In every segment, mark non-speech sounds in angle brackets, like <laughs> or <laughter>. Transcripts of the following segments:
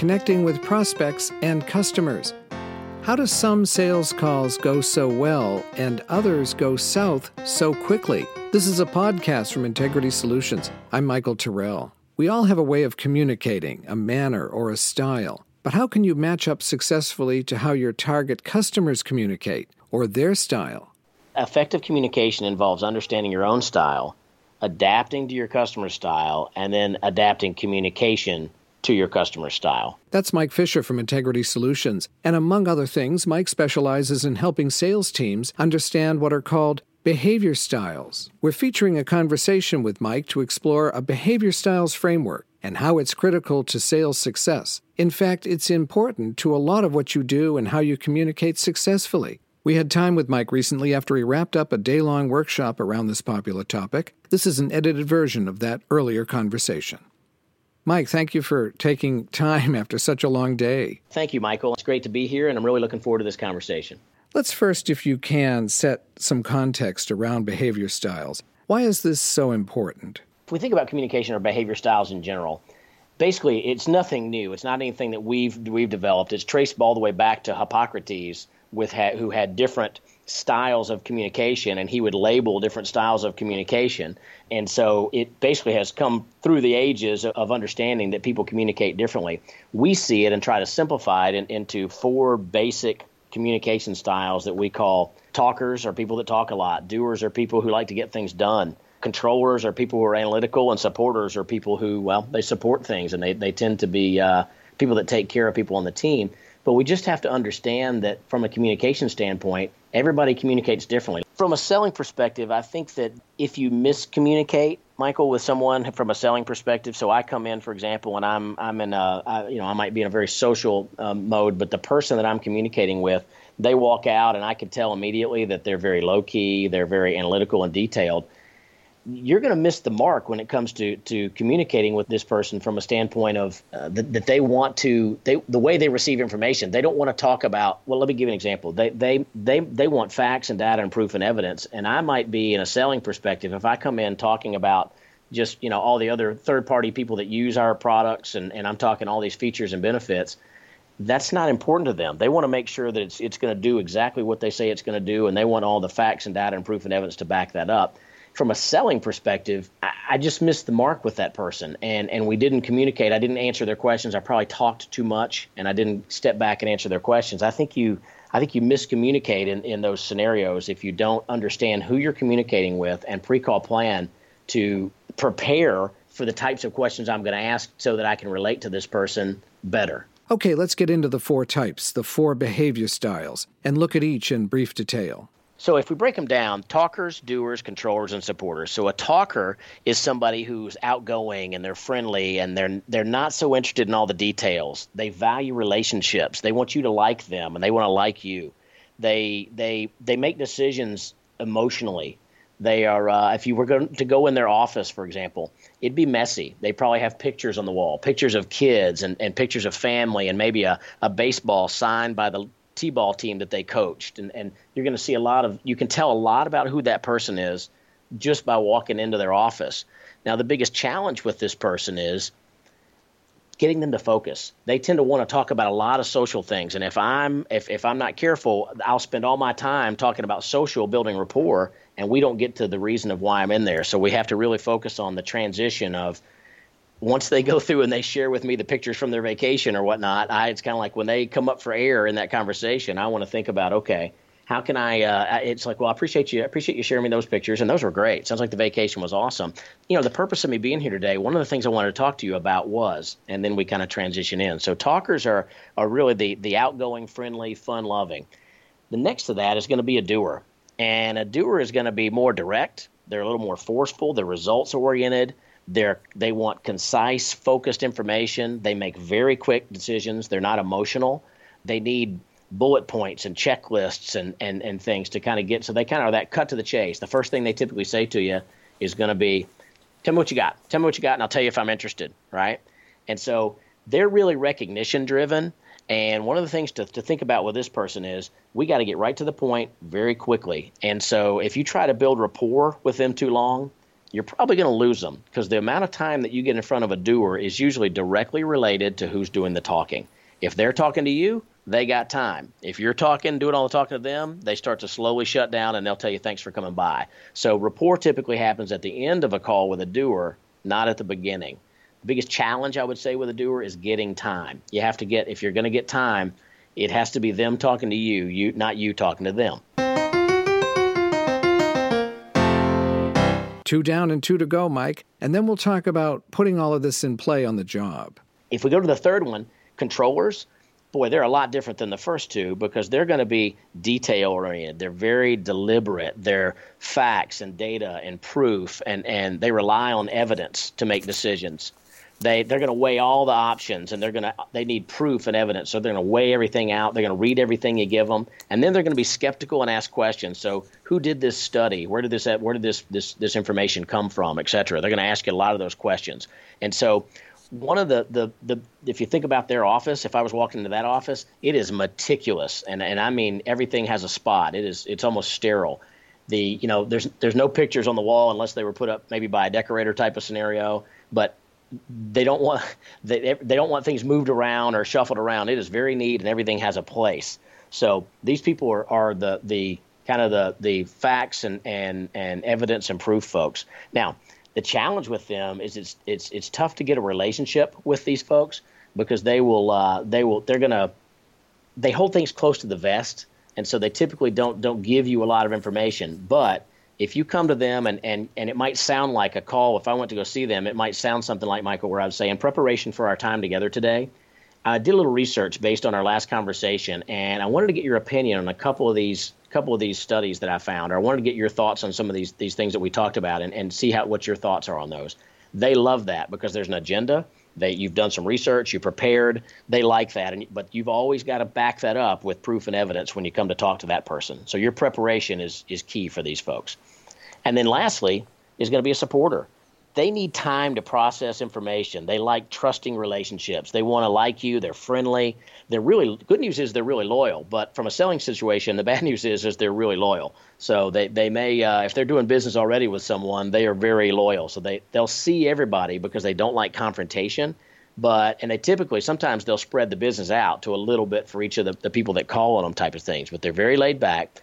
connecting with prospects and customers. How do some sales calls go so well and others go south so quickly? This is a podcast from Integrity Solutions. I'm Michael Terrell. We all have a way of communicating, a manner or a style. But how can you match up successfully to how your target customers communicate or their style? Effective communication involves understanding your own style, adapting to your customer's style, and then adapting communication to your customer style. That's Mike Fisher from Integrity Solutions. And among other things, Mike specializes in helping sales teams understand what are called behavior styles. We're featuring a conversation with Mike to explore a behavior styles framework and how it's critical to sales success. In fact, it's important to a lot of what you do and how you communicate successfully. We had time with Mike recently after he wrapped up a day long workshop around this popular topic. This is an edited version of that earlier conversation. Mike, thank you for taking time <laughs> after such a long day. Thank you, Michael. It's great to be here, and I'm really looking forward to this conversation. Let's first, if you can, set some context around behavior styles. Why is this so important? If we think about communication or behavior styles in general, basically it's nothing new. It's not anything that we've we've developed. It's traced all the way back to Hippocrates, with ha- who had different styles of communication and he would label different styles of communication. And so it basically has come through the ages of understanding that people communicate differently. We see it and try to simplify it in, into four basic communication styles that we call talkers are people that talk a lot doers are people who like to get things done controllers are people who are analytical and supporters are people who well they support things and they, they tend to be uh, people that take care of people on the team but we just have to understand that from a communication standpoint, everybody communicates differently. From a selling perspective, I think that if you miscommunicate, Michael, with someone from a selling perspective, so I come in, for example, and I'm I'm in a I, you know I might be in a very social um, mode, but the person that I'm communicating with, they walk out, and I can tell immediately that they're very low key, they're very analytical and detailed you're going to miss the mark when it comes to, to communicating with this person from a standpoint of uh, that, that they want to they the way they receive information. They don't want to talk about well let me give you an example. They they they they want facts and data and proof and evidence. And I might be in a selling perspective. If I come in talking about just you know all the other third party people that use our products and, and I'm talking all these features and benefits that's not important to them. They want to make sure that it's it's going to do exactly what they say it's going to do, and they want all the facts and data and proof and evidence to back that up from a selling perspective, I, I, just missed the mark with that person, and and we didn't communicate. I didn't answer their questions. I probably talked too much, and I didn't step back and answer their questions. I think you. I think you miscommunicate in, in those scenarios if you don't understand who you're communicating with and pre-call plan to prepare for the types of questions I'm going to ask so that I can relate to this person better. Okay, let's get into the four types, the four behavior styles, and look at each in brief detail. So if we break them down, talkers, doers, controllers, and supporters. So a talker is somebody who's outgoing and they're friendly and they're they're not so interested in all the details. They value relationships. They want you to like them and they want to like you. They they they make decisions emotionally. They are uh, if you were going to go in their office, for example, it'd be messy. They probably have pictures on the wall, pictures of kids and, and pictures of family and maybe a, a baseball signed by the t-ball team that they coached. And, and you're going to see a lot of you can tell a lot about who that person is just by walking into their office. Now the biggest challenge with this person is getting them to focus. They tend to want to talk about a lot of social things. And if i'm if, if i'm not careful i'll spend all my time talking about social building rapport and we don't get to the reason of why i'm in there. So we have to really focus on the transition of once they go through and they share with me the pictures from their vacation or whatnot, I, it's kind of like when they come up for air in that conversation, I want to think about, okay, how can I? Uh, it's like, well, I appreciate you. I appreciate you sharing me those pictures, and those were great. Sounds like the vacation was awesome. You know, the purpose of me being here today, one of the things I wanted to talk to you about was, and then we kind of transition in. So talkers are are really the the outgoing, friendly, fun loving. The next to that is going to be a doer, and a doer is going to be more direct. They're a little more forceful. They're results oriented. They're they want concise, focused information. They make very quick decisions. They're not emotional. They need bullet points and checklists and, and, and things to kind of get so they kind of are that cut to the chase. The first thing they typically say to you is going to be, Tell me what you got. Tell me what you got, and I'll tell you if I'm interested, right? And so they're really recognition driven. And one of the things to, to think about with this person is we got to get right to the point very quickly. And so if you try to build rapport with them too long, you're probably going to lose them because the amount of time that you get in front of a doer is usually directly related to who's doing the talking. If they're talking to you, they got time. If you're talking, doing all the talking to them, they start to slowly shut down and they'll tell you thanks for coming by. So rapport typically happens at the end of a call with a doer, not at the beginning. The biggest challenge I would say with a doer is getting time. You have to get if you're going to get time, it has to be them talking to you, you not you talking to them. Two down and two to go, Mike, and then we'll talk about putting all of this in play on the job. If we go to the third one, controllers, boy, they're a lot different than the first two because they're going to be detail oriented. They're very deliberate. They're facts and data and proof, and, and they rely on evidence to make decisions. They they're going to weigh all the options, and they're going to they need proof and evidence. So they're going to weigh everything out. They're going to read everything you give them, and then they're going to be skeptical and ask questions. So who did this study? Where did this where did this this this information come from, et cetera? They're going to ask you a lot of those questions, and so one of the, the, the if you think about their office, if I was walking into that office, it is meticulous, and and I mean everything has a spot. It is it's almost sterile. The you know there's there's no pictures on the wall unless they were put up maybe by a decorator type of scenario, but they don't want they they don't want things moved around or shuffled around. It is very neat and everything has a place. So these people are, are the the kind of the the facts and and and evidence and proof folks. Now the challenge with them is it's it's it's tough to get a relationship with these folks because they will uh, they will they're gonna they hold things close to the vest and so they typically don't don't give you a lot of information but if you come to them and, and, and it might sound like a call if i went to go see them it might sound something like michael where i would say in preparation for our time together today i did a little research based on our last conversation and i wanted to get your opinion on a couple of these couple of these studies that I found, or I wanted to get your thoughts on some of these these things that we talked about, and, and see how what your thoughts are on those. They love that because there's an agenda. They you've done some research, you prepared. They like that, and but you've always got to back that up with proof and evidence when you come to talk to that person. So your preparation is is key for these folks. And then lastly is going to be a supporter they need time to process information. They like trusting relationships. They want to like you. They're friendly. They're really good news is they're really loyal. But from a selling situation, the <laughs> bad news is is they're really loyal. So they they may uh, if they're doing business already with someone, they are very loyal. So they they'll see everybody because they don't like confrontation. But and they typically sometimes they'll spread the business out to a little bit for each of the, the people that call on them type of things. But they're very laid back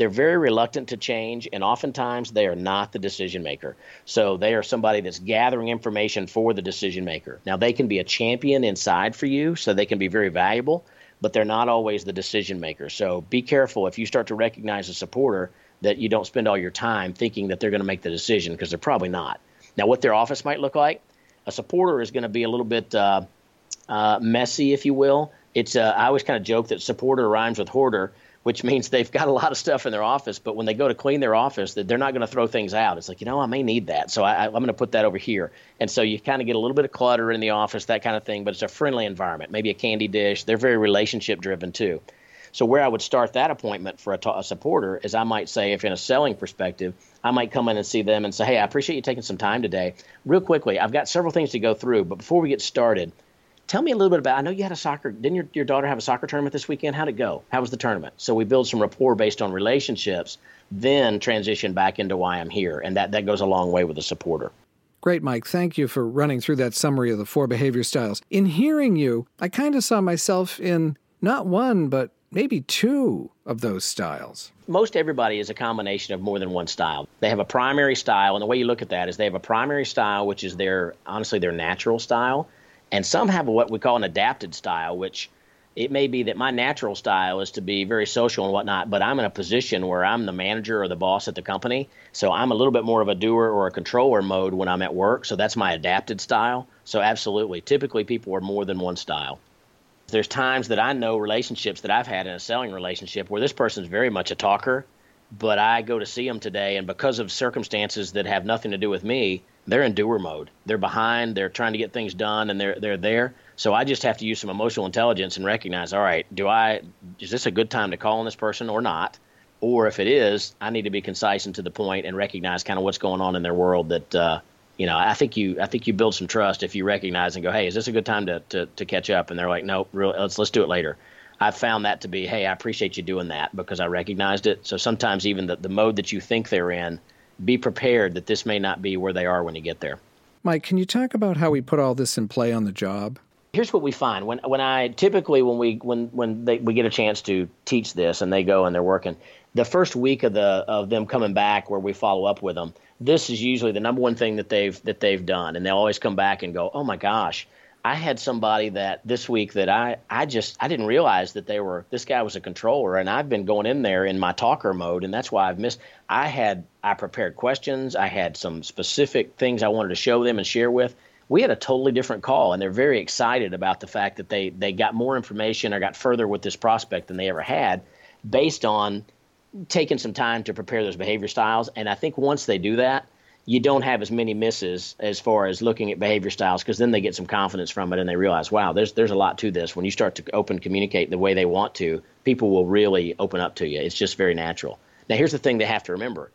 they're very reluctant to change, and oftentimes they are not the decision maker. So they are somebody that's gathering information for the decision maker. Now, they can be a champion inside for you, so they can be very valuable, but they're not always the decision maker. So be careful if you start to recognize a supporter that you don't spend all your time thinking that they're going to make the decision because they're probably not. Now, what their office might look like, a supporter is going to be a little bit uh, uh, messy, if you will. It's uh, I always kind of joke that supporter rhymes with hoarder which means they've got a lot of stuff in their office. But when they go to clean their office, they're not going to throw things out. It's like, you know, I may need that. So I, am going to put that over here. And so you kind of get a little bit of clutter in the office, that kind of thing. But it's a friendly environment, maybe a candy dish. They're very relationship driven too. So where I would start that appointment for a, a supporter is I might say, if in a selling perspective, I might come in and see them and say, hey, I appreciate you taking some time today. Real quickly, I've got several things to go through. But before we get started, Tell me a little bit about. I know you had a soccer. Didn't your, your daughter have a soccer tournament this weekend? How'd it go? How was the tournament? So we build some rapport based on relationships, then transition back into why I'm here, and that that goes a long way with a supporter. Great, Mike. Thank you for running through that summary of the four behavior styles. In hearing you, I kind of saw myself in not one, but maybe two of those styles. Most everybody is a combination of more than one style. They have a primary style, and the way you look at that is they have a primary style, which is their honestly their natural style. And some have what we call an adapted style, which it may be that my natural style is to be very social and whatnot, but I'm in a position where I'm the manager or the boss at the company. So I'm a little bit more of a doer or a controller mode when I'm at work. So that's my adapted style. So absolutely. Typically, people are more than one style. There's times that I know relationships that I've had in a selling relationship where this person's very much a talker, but I go to see them today, and because of circumstances that have nothing to do with me, they're in doer mode. They're behind. They're trying to get things done, and they're they're there. So I just have to use some emotional intelligence and recognize, all right, do I is this a good time to call on this person or not? Or if it is, I need to be concise and to the point and recognize kind of what's going on in their world. That uh, you know, I think you I think you build some trust if you recognize and go, hey, is this a good time to to, to catch up? And they're like, nope, really, let's let's do it later. I've found that to be, hey, I appreciate you doing that because I recognized it. So sometimes even the, the mode that you think they're in be prepared that this may not be where they are when you get there. Mike, can you talk about how we put all this in play on the job? Here's what we find when when I typically when we when when they, we get a chance to teach this and they go and they're working the first week of the of them coming back where we follow up with them this is usually the number one thing that they've that they've done and they'll always come back and go oh my gosh I had somebody that this week that I, I just I didn't realize that they were this guy was a controller and I've been going in there in my talker mode and that's why I've missed I had I prepared questions I had some specific things I wanted to show them and share with. We had a totally different call and they're very excited about the fact that they they got more information or got further with this prospect than they ever had based on taking some time to prepare those behavior styles. And I think once they do that you don't have as many misses as far as looking at behavior styles because then they get some confidence from it and they realize, wow, there's there's a lot to this. When you start to open communicate the way they want to, people will really open up to you. It's just very natural. Now here's the thing they have to remember: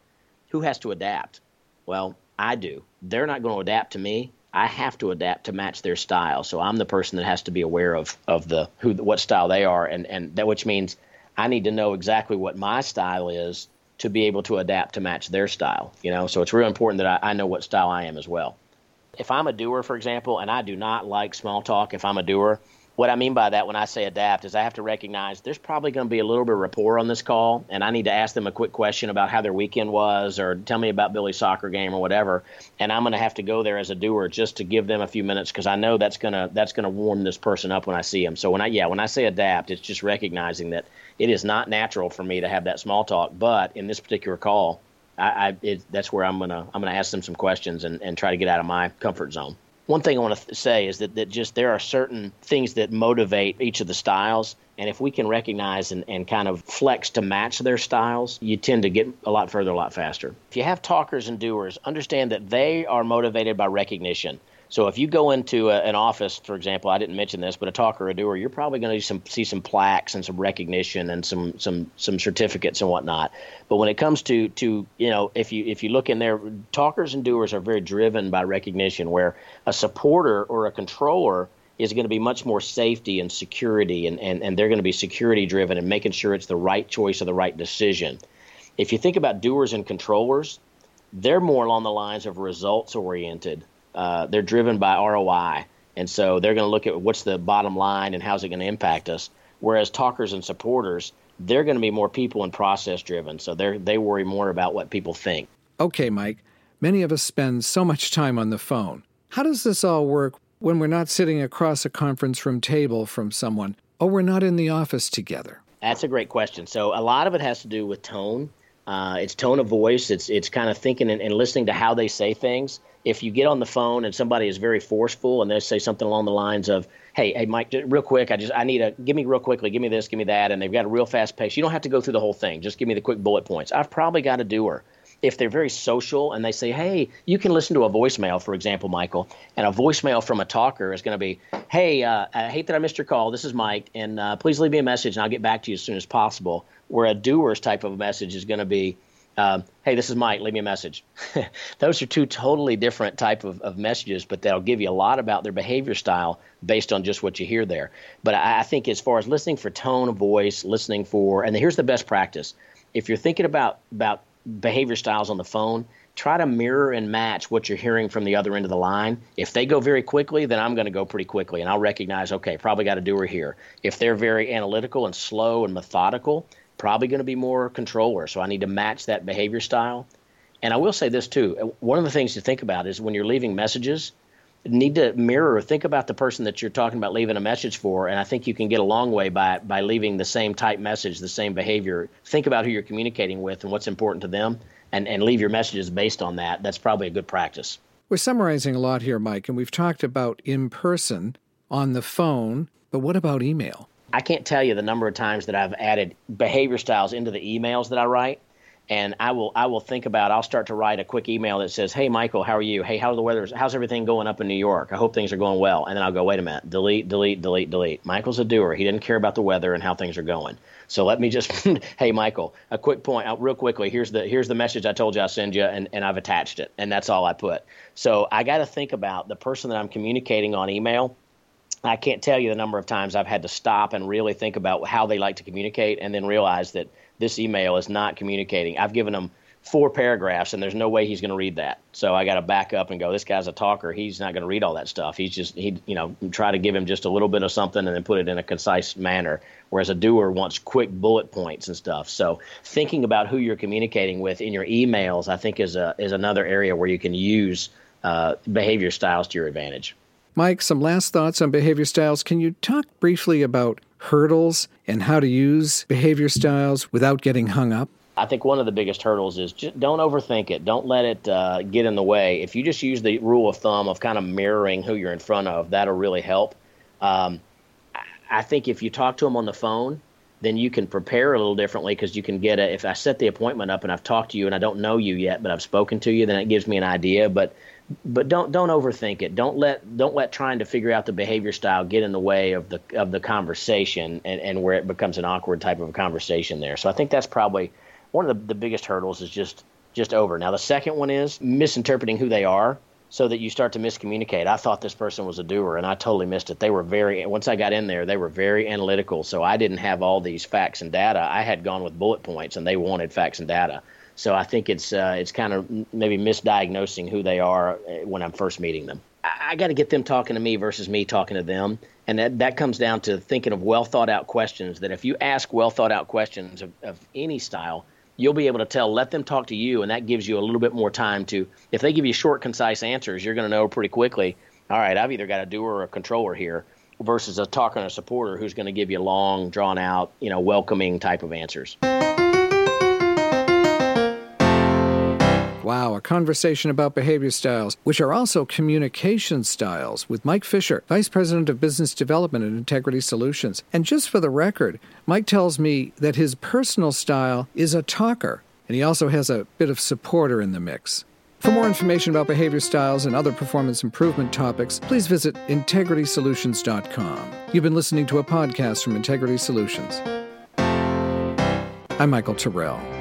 who has to adapt? Well, I do. They're not going to adapt to me. I have to adapt to match their style. So I'm the person that has to be aware of of the who what style they are, and and that which means I need to know exactly what my style is to be able to adapt to match their style. You know, so it's real important that I, I know what style I am as well. If I'm a doer, for example, and I do not like small talk, if I'm a doer, what I mean by that when I say adapt is I have to recognize there's probably going to be a little bit of rapport on this call, and I need to ask them a quick question about how their weekend was, or tell me about Billy's soccer game, or whatever. And I'm going to have to go there as a doer just to give them a few minutes because I know that's gonna that's gonna warm this person up when I see them. So when I yeah when I say adapt, it's just recognizing that it is not natural for me to have that small talk, but in this particular call, I, I it, that's where I'm gonna I'm gonna ask them some questions and, and try to get out of my comfort zone one thing I want to say is that, that just there are certain things that motivate each of the styles. And if we can recognize and, and kind of flex to match their styles, you tend to get a lot further a lot faster. If you have talkers and doers, understand that they are motivated by recognition. So if you go into a, an office, for example, I didn't mention this, but a talker or a doer, you're probably going to see some plaques and some recognition and some some some certificates and whatnot. But when it comes to to you know, if you if you look in there, talkers and doers are very driven by recognition. Where a supporter or a controller is going to be much more safety and security, and, and, and they're going to be security driven and making sure it's the right choice or the right decision. If you think about doers and controllers, they're more along the lines of results oriented uh, they're driven by ROI, and so they're going to look at what's the bottom line and how's it going to impact us. Whereas talkers and supporters, they're going to be more people and process driven, so they they worry more about what people think. Okay, Mike. Many of us spend so much time on the phone. How does this all work when we're not sitting across a conference room table from someone, or we're not in the office together? That's a great question. So a lot of it has to do with tone. Uh, it's tone of voice. It's it's kind of thinking and, and listening to how they say things if you get on the phone and somebody is very forceful and they say something along the lines of, "Hey, hey, Mike, real quick, I just I need a give me real quickly, give me this, give me that," and they've got a real fast pace. You don't have to go through the whole thing. Just give me the quick bullet points. I've probably got a doer. If they're very social and they say, "Hey, you can listen to a voicemail," for example, Michael, and a voicemail from a talker is going to be, "Hey, uh, I hate that I missed your call. This is Mike, and uh, please leave me a message, and I'll get back to you as soon as possible." Where a doer's type of message is going to be, um, hey, this is Mike. Leave me a message. <laughs> Those are two totally different type of, of messages, but they'll give you a lot about their behavior style based on just what you hear there. But I, I think as far as listening for tone of voice, listening for, and here's the best practice. If you're thinking about about behavior styles on the phone, try to mirror and match what you're hearing from the other end of the line. If they go very quickly, then I'm going to go pretty quickly, and I'll recognize, okay, probably got a doer here. If they're very analytical and slow and methodical, probably going to be more controller. So I need to match that behavior style. And I will say this too. One of the things to think about is when you're leaving messages, need to mirror or think about the person that you're talking about leaving a message for. And I think you can get a long way by by leaving the same type message, the same behavior. Think about who you're communicating with and what's important to them, and and leave your messages based on that. That's probably a good practice. We're summarizing a lot here, Mike, and we've talked about in person, on the phone, but what about email? I can't tell you the number of times that I've added behavior styles into the emails that I write. And I will I will think about I'll start to write a quick email that says, Hey Michael, how are you? Hey, how's the weather? How's everything going up in New York? I hope things are going well. And then I'll go, wait a minute, delete, delete, delete, delete. Michael's a doer. He didn't care about the weather and how things are going. So let me just <laughs> hey Michael, a quick point out real quickly. Here's the here's the message I told you I'll send you and, and I've attached it. And that's all I put. So I gotta think about the person that I'm communicating on email I can't tell you the number of times I've had to stop and really think about how they like to communicate and then realize that this email is not communicating. I've given them four paragraphs and there's no way he's going to read that. So I got to back up and go, this guy's a talker. He's not going to read all that stuff. He's just, he, you know, try to give him just a little bit of something and then put it in a concise manner. Whereas a doer wants quick bullet points and stuff. So thinking about who you're communicating with in your emails, I think is a, is another area where you can use uh, behavior styles to your advantage. Mike, some last thoughts on behavior styles. Can you talk briefly about hurdles and how to use behavior styles without getting hung up? I think one of the biggest hurdles is just don't overthink it. Don't let it uh, get in the way. If you just use the rule of thumb of kind of mirroring who you're in front of, that'll really help. Um, I think if you talk to them on the phone, then you can prepare a little differently because you can get a. If I set the appointment up and I've talked to you and I don't know you yet, but I've spoken to you, then it gives me an idea. But but don't don't overthink it. Don't let don't let trying to figure out the behavior style get in the way of the of the conversation and, and where it becomes an awkward type of conversation there. So I think that's probably one of the, the biggest hurdles is just just over. Now the second one is misinterpreting who they are so that you start to miscommunicate. I thought this person was a doer and I totally missed it. They were very once I got in there, they were very analytical. So I didn't have all these facts and data. I had gone with bullet points and they wanted facts and data. So I think it's uh, it's kind of maybe misdiagnosing who they are uh, when I'm first meeting them. I, I got to get them talking to me versus me talking to them, and that that comes down to thinking of well thought out questions. That if you ask well thought out questions of, of any style, you'll be able to tell, let them talk to you, and that gives you a little bit more time to, if they give you short, concise answers, you're going to know pretty quickly, all right, I've either got a doer or a controller here versus a talker and a supporter who's going to give you long, drawn out, you know, welcoming type of answers. Wow, a conversation about behavior styles, which are also communication styles, with Mike Fisher, Vice President of Business Development at Integrity Solutions. And just for the record, Mike tells me that his personal style is a talker, and he also has a bit of supporter in the mix. For more information about behavior styles and other performance improvement topics, please visit integritysolutions.com. You've been listening to a podcast from Integrity Solutions. I'm Michael Terrell.